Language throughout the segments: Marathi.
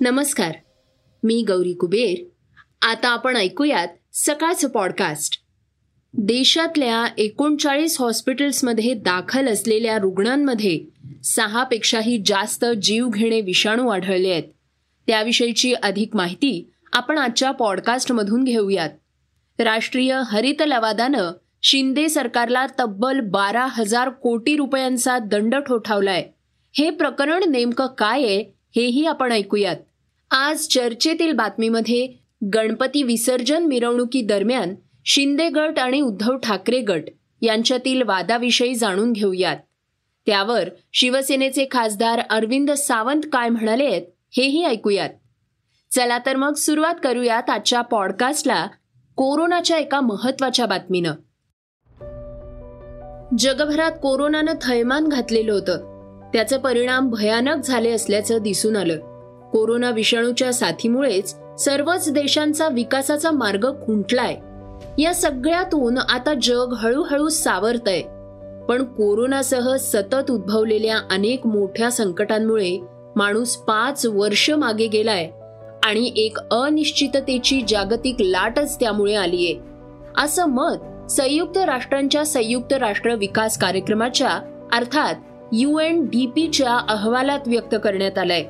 नमस्कार मी गौरी कुबेर. आता आपण ऐकूयात सकाळचं पॉडकास्ट देशातल्या एकोणचाळीस हॉस्पिटल्समध्ये दाखल असलेल्या रुग्णांमध्ये सहापेक्षाही जास्त जीवघेणे विषाणू आढळले आहेत. त्याविषयीची अधिक माहिती आपण आजच्या पॉडकास्टमधून घेऊयात. राष्ट्रीय हरित लवादानं शिंदे सरकारला तब्बल बारा हजार कोटी रुपयांचा दंड ठोठावलाय. हे प्रकरण नेमकं काय आहे हेही आपण ऐकूयात. आज चर्चेतील बातमीमध्ये गणपती विसर्जन मिरवणुकीदरम्यान शिंदे गट आणि उद्धव ठाकरे गट यांच्यातील वादाविषयी जाणून घेऊयात. त्यावर शिवसेनेचे खासदार अरविंद सावंत काय म्हणाले आहेत हेही ऐकूयात. चला तर मग सुरुवात करूयात आजच्या पॉडकास्टला कोरोनाच्या एका महत्त्वाच्या बातमीनं. जगभरात कोरोनानं थैमान घातलेलं होतं. त्याचे परिणाम भयानक झाले असल्याचं दिसून आलं. कोरोना विषाणूच्या साथीमुळेच सर्वच देशांचा विकासाचा मार्ग खुंटलाय. या सगळ्यातून आता जग हळूहळू सावरतय. पण कोरोनासह सतत उद्भवलेल्या अनेक मोठ्या संकटांमुळे माणूस पाच वर्ष मागे गेलाय आणि एक अनिश्चिततेची जागतिक लाटच त्यामुळे आलीये. असं मत संयुक्त राष्ट्रांच्या संयुक्त राष्ट्र विकास कार्यक्रमाच्या अर्थात यू एन डी पीच्या अहवालात व्यक्त करण्यात आलाय.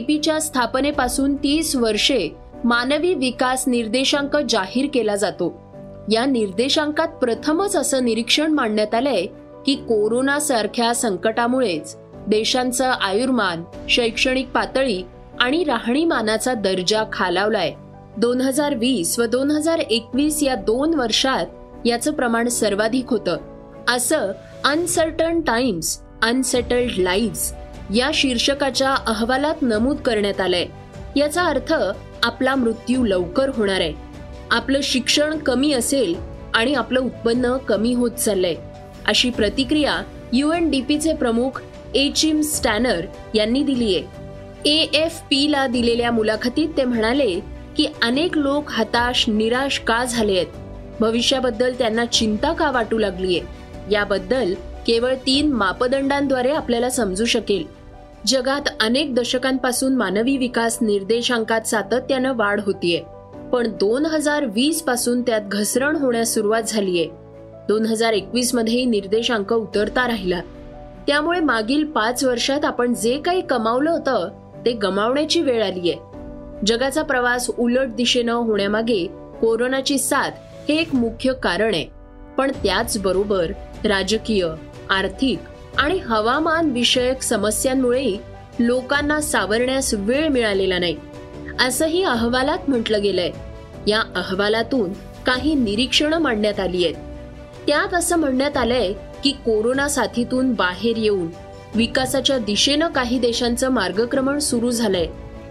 पीच्या स्थापनेपासून तीस वर्षे मानवी विकास निर्देशांक जाहीर केला जातो. या निर्देशांकात प्रथमच असं निरीक्षण मांडण्यात आलंय की कोरोना सारख्या संकटामुळेच देशांचं आयुर्मान शैक्षणिक पातळी आणि राहणीमानाचा दर्जा खालावलाय. दोन हजार वीस व दोन हजार एकवीस या दोन वर्षात याचं प्रमाण सर्वाधिक होतं. असं अनसर्टन टाइम्स अनसेटल्ड लाईव्ह या शीर्षकाच्या अहवालात नमूद करण्यात आलंय. याचा अर्थ आपला मृत्यू लवकर होणार आहे. आपलं शिक्षण कमी असेल आणि आपलं उत्पन्न कमी होत चाललंय. अशी प्रतिक्रिया युएनडीपीचे प्रमुख एचिम स्टॅनर यांनी दिली आहे. ए एफ पीला दिलेल्या मुलाखतीत ते म्हणाले की अनेक लोक हताश निराश का झाले आहेत? भविष्याबद्दल त्यांना चिंता का वाटू लागलीये? याबद्दल केवळ तीन मापदंडांद्वारे आपल्याला समजू शकेल. जगात अनेक दशकांपासून मानवी विकास निर्देशांकात सातत्यानं वाढ होतीये. पण दोन हजार वीसपासून त्यात घसरण होण्यास सुरुवात झालीये. दोन हजार एकवीसमध्ये निर्देशांक उतरता राहिला. त्यामुळे मागील पाच वर्षात आपण जे काही कमावलं होतं ते गमावण्याची वेळ आलीये. जगाचा प्रवास उलट दिशेनं होण्यामागे कोरोनाची साथ हे एक मुख्य कारण आहे. पण त्याचबरोबर राजकीय आर्थिक आणि हवामान विषयक समस्यांमुळे लोकांना सावरण्यास वेळ मिळालेला नाही असंही अहवालात म्हटलं गेलंय. या अहवालातून काही निरीक्षणं मांडण्यात आली आहेत. त्यात असं म्हणण्यात आलंय की कोरोना साथीतून बाहेर येऊन विकासाच्या दिशेनं काही देशांचं मार्गक्रमण सुरू झालंय.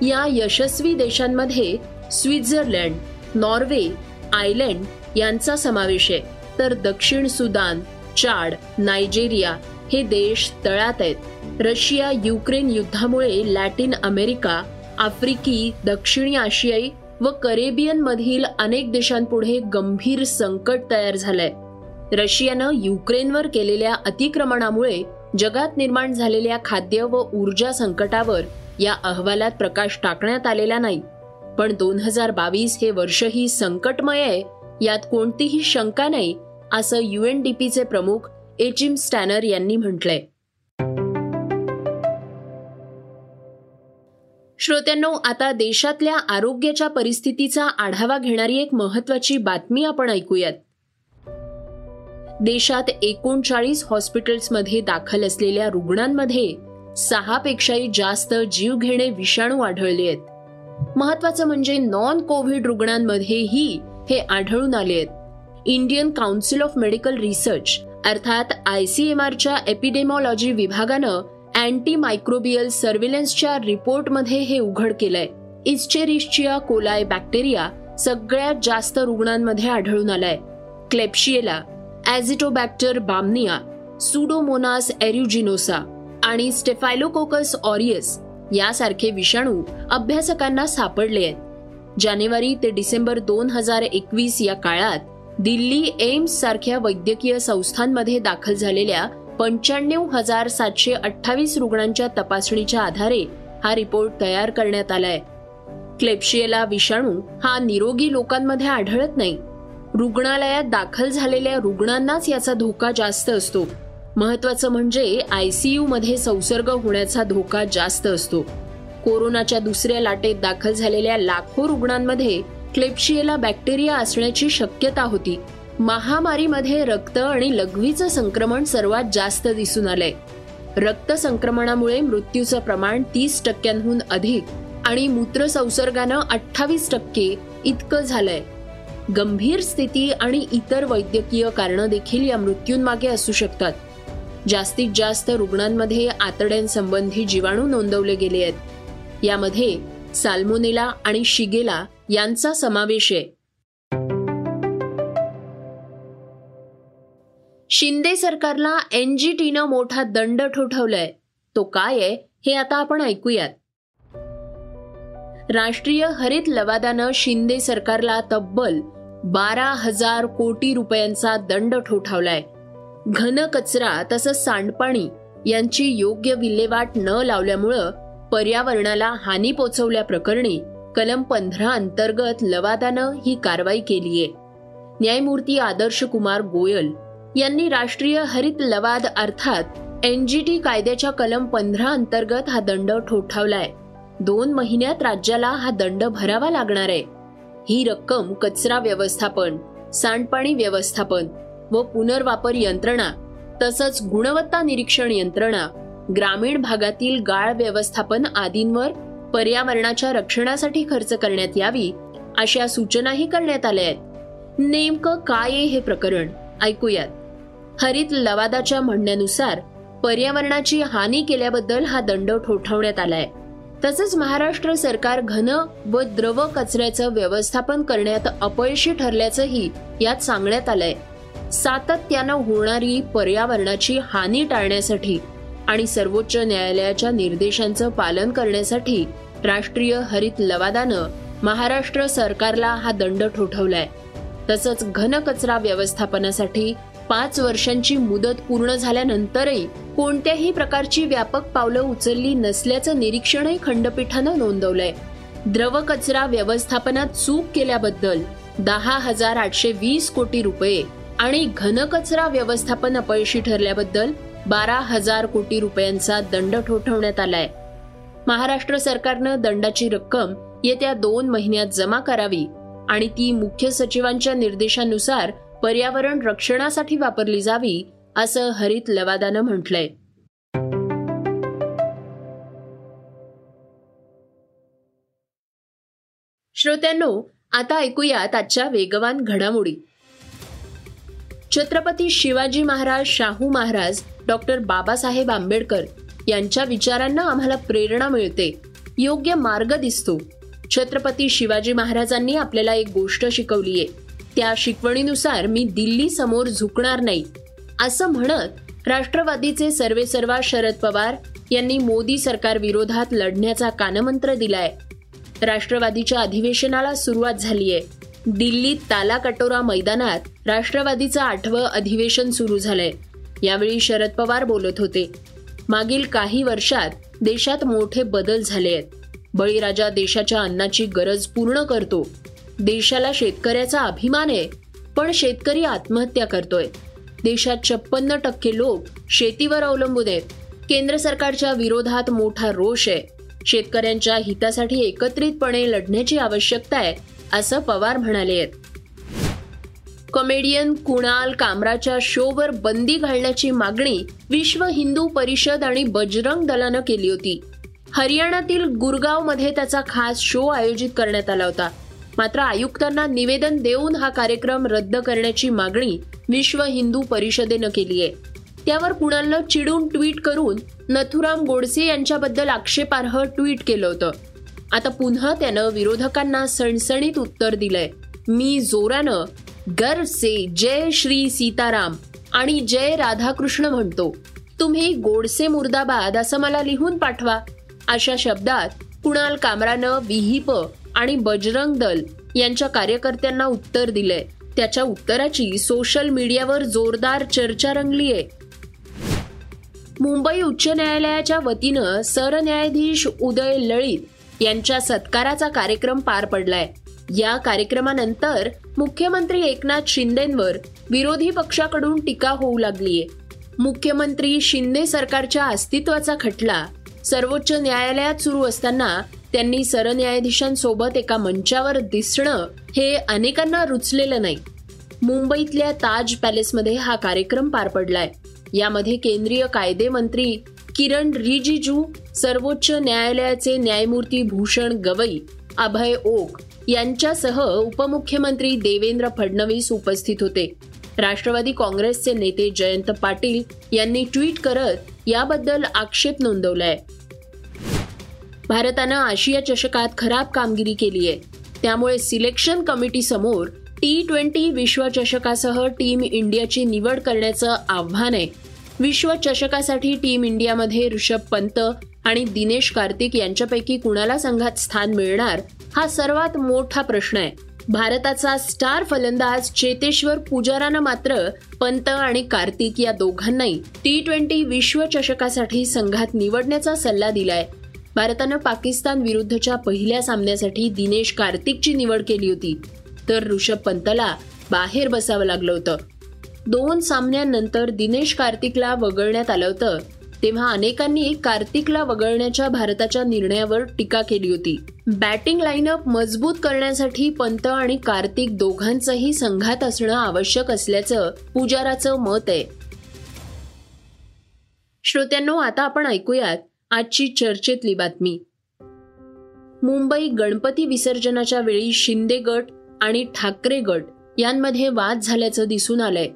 या यशस्वी देशांमध्ये स्वित्झर्लंड नॉर्वे आयलंड यांचा समावेश आहे. तर दक्षिण सुदान चाड नायजेरिया हे देश तळात आहेत. रशिया युक्रेन युद्धामुळे लॅटिन अमेरिका आफ्रिकी दक्षिणी आशियाई व करेबियन मधील अनेक देशांपुढे गंभीर संकट तयार झालंय. रशियानं युक्रेनवर केलेल्या अतिक्रमणामुळे जगात निर्माण झालेल्या खाद्य व ऊर्जा संकटावर या अहवालात प्रकाश टाकण्यात आलेला नाही. पण दोन हजार बावीस हे वर्षही संकटमय आहे यात कोणतीही शंका नाही असं युएनडीपीचे प्रमुख एचिम स्टॅनर यांनी म्हटलंय. श्रोत्यांनो आता देशातल्या आरोग्याच्या परिस्थितीचा आढावा घेणारी एक महत्वाची बातमी आपण ऐकूयात. देशात एकोणचाळीस हॉस्पिटल्समध्ये दाखल असलेल्या रुग्णांमध्ये सहापेक्षाही जास्त जीवघेणे विषाणू आढळले आहेत. महत्वाचं म्हणजे नॉन कोव्हिड रुग्णांमध्येही हे आढळून आले आहेत. Indian council of medical research अर्थात आय सी एम आरच्या एपिडेमॉलॉजी विभागानं अँटी मायक्रोबियल सर्व्हिलन्सच्या रिपोर्टमध्ये हे उघड केलंय. इस्चेरिशिया कोलाय बॅक्टेरिया सगळ्यात जास्त रुग्णांमध्ये आढळून आलाय. क्लेप्शिएला ॲझिटोबॅक्टर बामनिया सुडोमोनास एरुजिनोसा आणि स्टेफायलोकोकस ऑरियस यासारखे विषाणू अभ्यासकांना सापडले आहेत. जानेवारी ते डिसेंबर दोन हजार एकवीस या काळात दिल्ली एम्स सारख्या वैद्यकीय संस्थांमध्ये दाखल झालेल्या पंच्याण्णव हजार सातशे अठ्ठावीस रुग्णांच्या तपासणीच्या आधारे हा रिपोर्ट तयार करण्यात आलाय. क्लेप्शिएला विषाणू हा निरोगी लोकांमध्ये आढळत नाही. रुग्णालयात दाखल झालेल्या रुग्णांनाच याचा धोका जास्त असतो. महत्वाचं म्हणजे आयसीयू मध्ये संसर्ग होण्याचा धोका जास्त असतो. कोरोनाच्या दुसऱ्या लाटेत दाखल झालेल्या लाखो रुग्णांमध्ये क्लेप्शिएला बॅक्टेरिया असण्याची शक्यता होती. महामारीमध्ये रक्त आणि लघवीचं संक्रमण सर्वात जास्त दिसून आलंय. रक्त संक्रमणामुळे मृत्यूचं प्रमाण तीस टक्क्यांहून अधिक आणि मूत्र संसर्गानं अठ्ठावीस टक्के इतकं झालंय. गंभीर स्थिती आणि इतर वैद्यकीय कारणं देखील या मृत्यूंमागे असू शकतात. जास्तीत जास्त रुग्णांमध्ये आतड्यांसंबंधी जीवाणू नोंदवले गेले आहेत. यामध्ये साल्मोनेला आणि शिगेला यांचा समावेश आहे. शिंदे सरकारला एनजीटीनं मोठा दंड ठोठवलाय. तो काय आहे हे आता आपण ऐकूयात. राष्ट्रीय हरित लवादानं शिंदे सरकारला तब्बल बारा हजार कोटी रुपयांचा दंड ठोठावलाय. घन कचरा तसंच सांडपाणी यांची योग्य विल्हेवाट न लावल्यामुळं पर्यावरणाला हानी पोचवल्याप्रकरणी कलम पंधरा अंतर्गत लवादानं ही कारवाई केली आहे न्यायमूर्ती आदर्श कुमार गोयल यांनी राष्ट्रीय हरित लवाद अर्थात एनजीटी कायद्याच्या कलम पंधरा अंतर्गत हा दंड ठोठावलाय. दोन महिन्यात राज्याला हा दंड भरावा लागणार आहे. ही रक्कम कचरा व्यवस्थापन सांडपाणी व्यवस्थापन व पुनर्वापर यंत्रणा तसंच गुणवत्ता निरीक्षण यंत्रणा ग्रामीण भागातील गाळ व्यवस्थापन आदींवर पर्यावरणाच्या रक्षणासाठी खर्च करण्यात यावी अशा सूचनाही करण्यात आल्या आहेत. नेमकं काय आहे हे प्रकरण? ऐकूयात. हरित लवादाच्या म्हणण्यानुसार पर्यावरणाची हानी केल्याबद्दल हा दंड ठोठावण्यात आलाय. तसंच महाराष्ट्र सरकार घन व द्रव कचऱ्याचं व्यवस्थापन करण्यात अपयशी ठरल्याचंही यात सांगण्यात आलंय. सातत्यानं होणारी पर्यावरणाची हानी टाळण्यासाठी आणि सर्वोच्च न्यायालयाच्या निर्देशांचं पालन करण्यासाठी राष्ट्रीय हरित लवादानं महाराष्ट्र सरकारला हा दंड ठोठवलाय. तसंच घन कचरा व्यवस्थापनासाठी पाच वर्षांची मुदत पूर्ण झाल्यानंतरही कोणत्याही प्रकारची व्यापक पावलं उचलली नसल्याचं निरीक्षणही खंडपीठानं नोंदवलंय. द्रव कचरा व्यवस्थापनात चूक केल्याबद्दल दहा हजार आठशे वीस कोटी रुपये आणि घनकचरा व्यवस्थापन अपयशी ठरल्याबद्दल बारा हजार कोटी रुपयांचा दंड ठोठवण्यात आलाय. महाराष्ट्र सरकारनं दंडाची रक्कम येत्या दोन महिन्यात जमा करावी आणि ती मुख्य सचिवांच्या निर्देशानुसार पर्यावरण रक्षणासाठी वापरली जावी असं हरित लवादानं म्हटलंय. श्रोत्यांनो आता ऐकूयात आजच्या वेगवान घडामोडी. छत्रपती शिवाजी महाराज शाहू महाराज डॉक्टर बाबासाहेब आंबेडकर यांच्या विचारांना आम्हाला प्रेरणा मिळते. योग्य मार्ग दिसतो. छत्रपती शिवाजी महाराजांनी आपल्याला एक गोष्ट शिकवली आहे त्या शिकवणीनुसार मी दिल्ली समोर झुकणार नाही. असं म्हणत राष्ट्रवादीचे सर्वेसर्वा शरद पवार यांनी मोदी सरकार विरोधात लढण्याचा कानमंत्र दिलाय. राष्ट्रवादीच्या अधिवेशनाला सुरुवात झालीय. दिल्लीत ताला कटोरा मैदानात राष्ट्रवादीचं आठवं अधिवेशन सुरू झालंय. यावेळी शरद पवार बोलत होते. मागील काही वर्षात देशात मोठे बदल झाले आहेत. बळीराजा देशाच्या अन्नाची गरज पूर्ण करतो. देशाला शेतकऱ्याचा अभिमान आहे पण शेतकरी आत्महत्या करतोय. देशात छप्पन्न टक्के लोक शेतीवर अवलंबून आहेत. केंद्र सरकारच्या विरोधात मोठा रोष आहे. शेतकऱ्यांच्या हितासाठी एकत्रितपणे लढण्याची आवश्यकता आहे असं पवार म्हणाले आहेत. कॉमेडियन कुणाल कामराच्या शोवर बंदी घालण्याची मागणी विश्व हिंदू परिषद आणि बजरंग दलानं केली होती. हरियाणातील गुरगावमध्ये त्याचा खास शो आयोजित करण्यात आला होता. मात्र आयुक्तांना निवेदन देऊन हा कार्यक्रम रद्द करण्याची मागणी विश्व हिंदू परिषदेनं केली आहे. त्यावर कुणालनं चिडून ट्विट करून नथुराम गोडसे यांच्याबद्दल आक्षेपार्ह ट्विट केलं होतं. आता पुन्हा त्यानं विरोधकांना सणसणीत उत्तर दिलंय. मी जोरानं गर्व से जय श्री सीताराम आणि जय राधाकृष्ण म्हणतो. तुम्ही गोडसे मुर्दाबाद असं मला लिहून पाठवा. अशा शब्दात कुणाल कामरानं विहिप आणि बजरंग दल यांच्या कार्यकर्त्यांना उत्तर दिलंय. त्याच्या उत्तराची सोशल मीडियावर जोरदार चर्चा रंगलीय. मुंबई उच्च न्यायालयाच्या वतीनं सरन्यायाधीश उदय लळित यांच्या सत्काराचा कार्यक्रम पार पडलाय. या कार्यक्रमानंतर मुख्यमंत्री एकनाथ शिंदेंवर विरोधी पक्षाकडून टीका होऊ लागलीय. मुख्यमंत्री शिंदे सरकारच्या अस्तित्वाचा खटला सर्वोच्च न्यायालयात सुरू असताना त्यांनी सरन्यायाधीशांसोबत एका मंचावर दिसणं हे अनेकांना रुचलेलं नाही. मुंबईतल्या ताज पॅलेसमध्ये हा कार्यक्रम पार पडलाय. यामध्ये केंद्रीय कायदे मंत्री किरण रिजिजू सर्वोच्च न्यायालयाचे न्यायमूर्ती भूषण गवई अभय ओक यांच्यासह उपमुख्यमंत्री देवेंद्र फडणवीस उपस्थित होते. राष्ट्रवादी काँग्रेसचे नेते जयंत पाटील यांनी ट्विट करत याबद्दल आक्षेप नोंदवलाय. भारतानं आशिया चषकात खराब कामगिरी केली आहे. त्यामुळे सिलेक्शन कमिटी समोर टी ट्वेंटी विश्वचषकासह टीम इंडियाची निवड करण्याचं आव्हान आहे. विश्वचषकासाठी टीम इंडियामध्ये ऋषभ पंत आणि दिनेश कार्तिक यांच्यापैकी कुणाला संघात स्थान मिळणार हा सर्वात मोठा प्रश्न आहे. भारताचा स्टार फलंदाज चेतेश्वर पुजारानं मात्र पंत आणि कार्तिक या दोघांनाही टी ट्वेंटी विश्वचषकासाठी संघात निवडण्याचा सल्ला दिलाय. भारतानं पाकिस्तान विरुद्धच्या पहिल्या सामन्यासाठी दिनेश कार्तिकची निवड केली होती. तर ऋषभ पंतला बाहेर बसावं लागलं होतं. दोन सामन्यांनंतर दिनेश कार्तिकला वगळण्यात आलं होतं. तेव्हा अनेकांनी कार्तिकला वगळण्याच्या भारताच्या निर्णयावर टीका केली होती. बॅटिंग लाईनअप मजबूत करण्यासाठी पंत आणि कार्तिक दोघांचंही संघात असणं आवश्यक असल्याचं पुजाराचं मत आहे. श्रोत्यांनो आता आपण ऐकूयात आजची चर्चेतली बातमी. मुंबई गणपती विसर्जनाच्या वेळी शिंदे गट आणि ठाकरे गट यांमध्ये वाद झाल्याचं दिसून आलंय.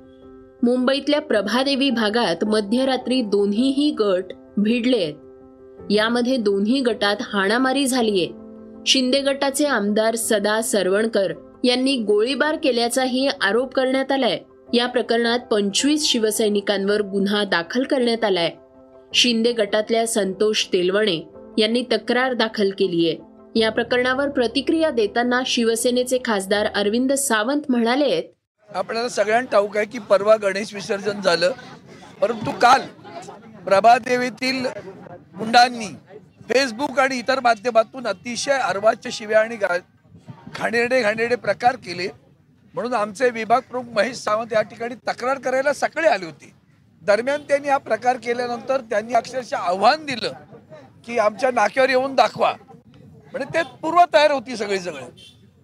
मुंबईतल्या प्रभादेवी भागात मध्यरात्री दोन्हीही गट भिडले आहेत. यामध्ये दोन्ही गटात हाणामारी झालीय. शिंदे गटाचे आमदार सदा सरवणकर यांनी गोळीबार केल्याचाही आरोप करण्यात आलाय. या प्रकरणात पंचवीस शिवसैनिकांवर गुन्हा दाखल करण्यात आलाय. शिंदे गटातल्या संतोष तेलवणे यांनी तक्रार दाखल केली आहे या प्रकरणावर प्रतिक्रिया देताना शिवसेनेचे खासदार अरविंद सावंत म्हणाले आहेत आपल्याला सगळ्यांना ठाऊक आहे की परवा गणेश विसर्जन झालं. परंतु काल प्रभादेवीतील गुंडांनी फेसबुक आणि इतर माध्यमातून अतिशय अर्वाच्य शिव्या आणि गा घाणेरडे घाणेरडे प्रकार केले. म्हणून आमचे विभाग प्रमुख महेश सावंत या ठिकाणी तक्रार करायला सकाळी आली होती. दरम्यान त्यांनी हा प्रकार केल्यानंतर त्यांनी अक्षरशः आव्हान दिलं की आमच्या नाक्यावर येऊन दाखवा. म्हणजे ते पूर्व तयार होती सगळी सगळे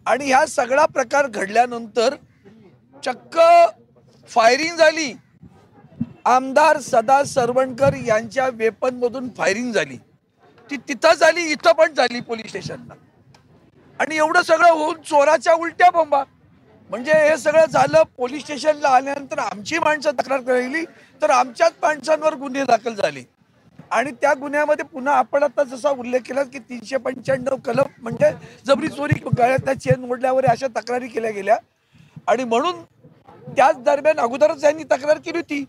आणि ह्या सगळा प्रकार घडल्यानंतर चक्क फायरिंग झाली. आमदार सदा सरवणकर यांच्या वेपनमधून फायरिंग झाली. ती तिथं झाली इथं पण झाली पोलीस स्टेशनला आणि एवढं सगळं होऊन चोराच्या उलट्या बोंबा. म्हणजे हे सगळं झालं पोलीस स्टेशनला आल्यानंतर आमची माणसं तक्रार करायली तर आमच्याच माणसांवर गुन्हे दाखल झाले. आणि त्या गुन्ह्यामध्ये पुन्हा आपण आता जसा उल्लेख केला की तीनशे पंच्याण्णव कलम म्हणजे जबरी चोरी गळ्यातल्या चेन मोडल्यावर अशा तक्रारी केल्या गेल्या. आणि म्हणून त्याच दरम्यान अगोदरच यांनी तक्रार केली होती.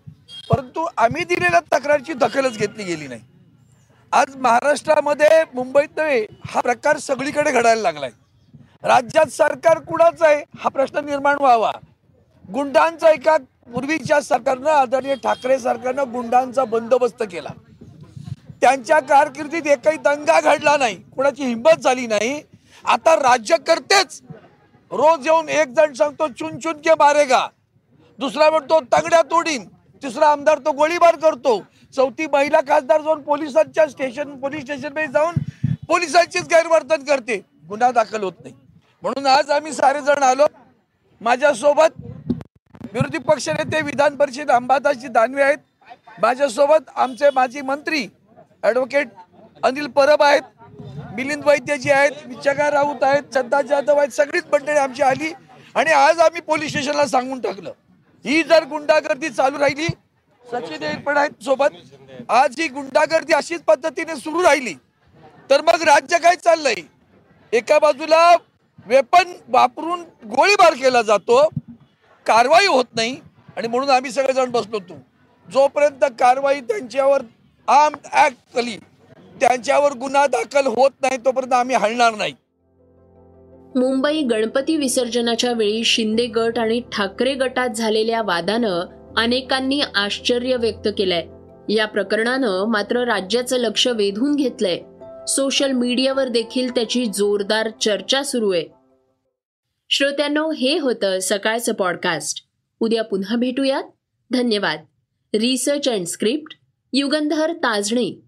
परंतु आम्ही दिलेल्या तक्रारची दखलच घेतली गेली नाही. आज महाराष्ट्रामध्ये मुंबईत नव्हे हा प्रकार सगळीकडे घडायला लागलाय. राज्यात सरकार कुणाचं आहे हा प्रश्न निर्माण व्हावा. गुंडांचा एका पूर्वीच्या सरकारनं आदरणीय ठाकरे सरकारनं गुंडांचा बंदोबस्त केला. त्यांच्या कारकिर्दीत एकही दंगा घडला नाही. कुणाची हिंमत झाली नाही. आता राज्यकर्तेच रोज येऊन एक जण सांगतो चुन चुन के मारेगा दुसरा म्हणतो तंगड्या तोडीन. तिसरा आमदार तो गोळीबार करतो. चौथी महिला खासदार जाऊन पोलिसांच्या स्टेशन पोलीस स्टेशनमध्ये जाऊन पोलिसांचीच गैरवर्तन करते. गुन्हा दाखल होत नाही. म्हणून आज आम्ही सारे जण आलो. माझ्यासोबत विरोधी पक्षनेते विधान परिषद अंबादासजी दानवे आहेत. माझ्यासोबत आमचे माजी मंत्री ॲडव्होकेट अनिल परब आहेत. मिलिंद वैद्यजी आहेत विचका राऊत आहेत श्रद्धा जाधव आहेत सगळीच मंडळी आमची आली आणि आज आम्ही पोलीस स्टेशनला सांगून टाकलं. ही जर गुंडागर्दी चालू राहिली सचिन येईल पण आहेत सोबत. आज ही गुंडागर्दी अशीच पद्धतीने सुरू राहिली तर मग राज्य काय चाललंय? एका बाजूला वेपन वापरून गोळीबार केला जातो कारवाई होत नाही आणि म्हणून आम्ही सगळेजण बसलो होतो. जोपर्यंत कारवाई त्यांच्यावर आर्म ऍक्ट केली त्यांच्यावर गुन्हा दाखल होत नाही तोपर्यंत आम्ही हलणार नाही. मुंबई गणपती विसर्जनाच्या वेळी शिंदे गट आणि ठाकरे गटात झालेल्या वादानं अनेकांनी आश्चर्य व्यक्त केलंय. या प्रकरणानं मात्र राज्याचं लक्ष वेधून घेतलंय. सोशल मीडियावर देखील त्याची जोरदार चर्चा सुरू आहे. श्रोत्यांनो हे होतं सकाळचं पॉडकास्ट उद्या पुन्हा भेटूयात. धन्यवाद. Research and script Yugandhar Tajane.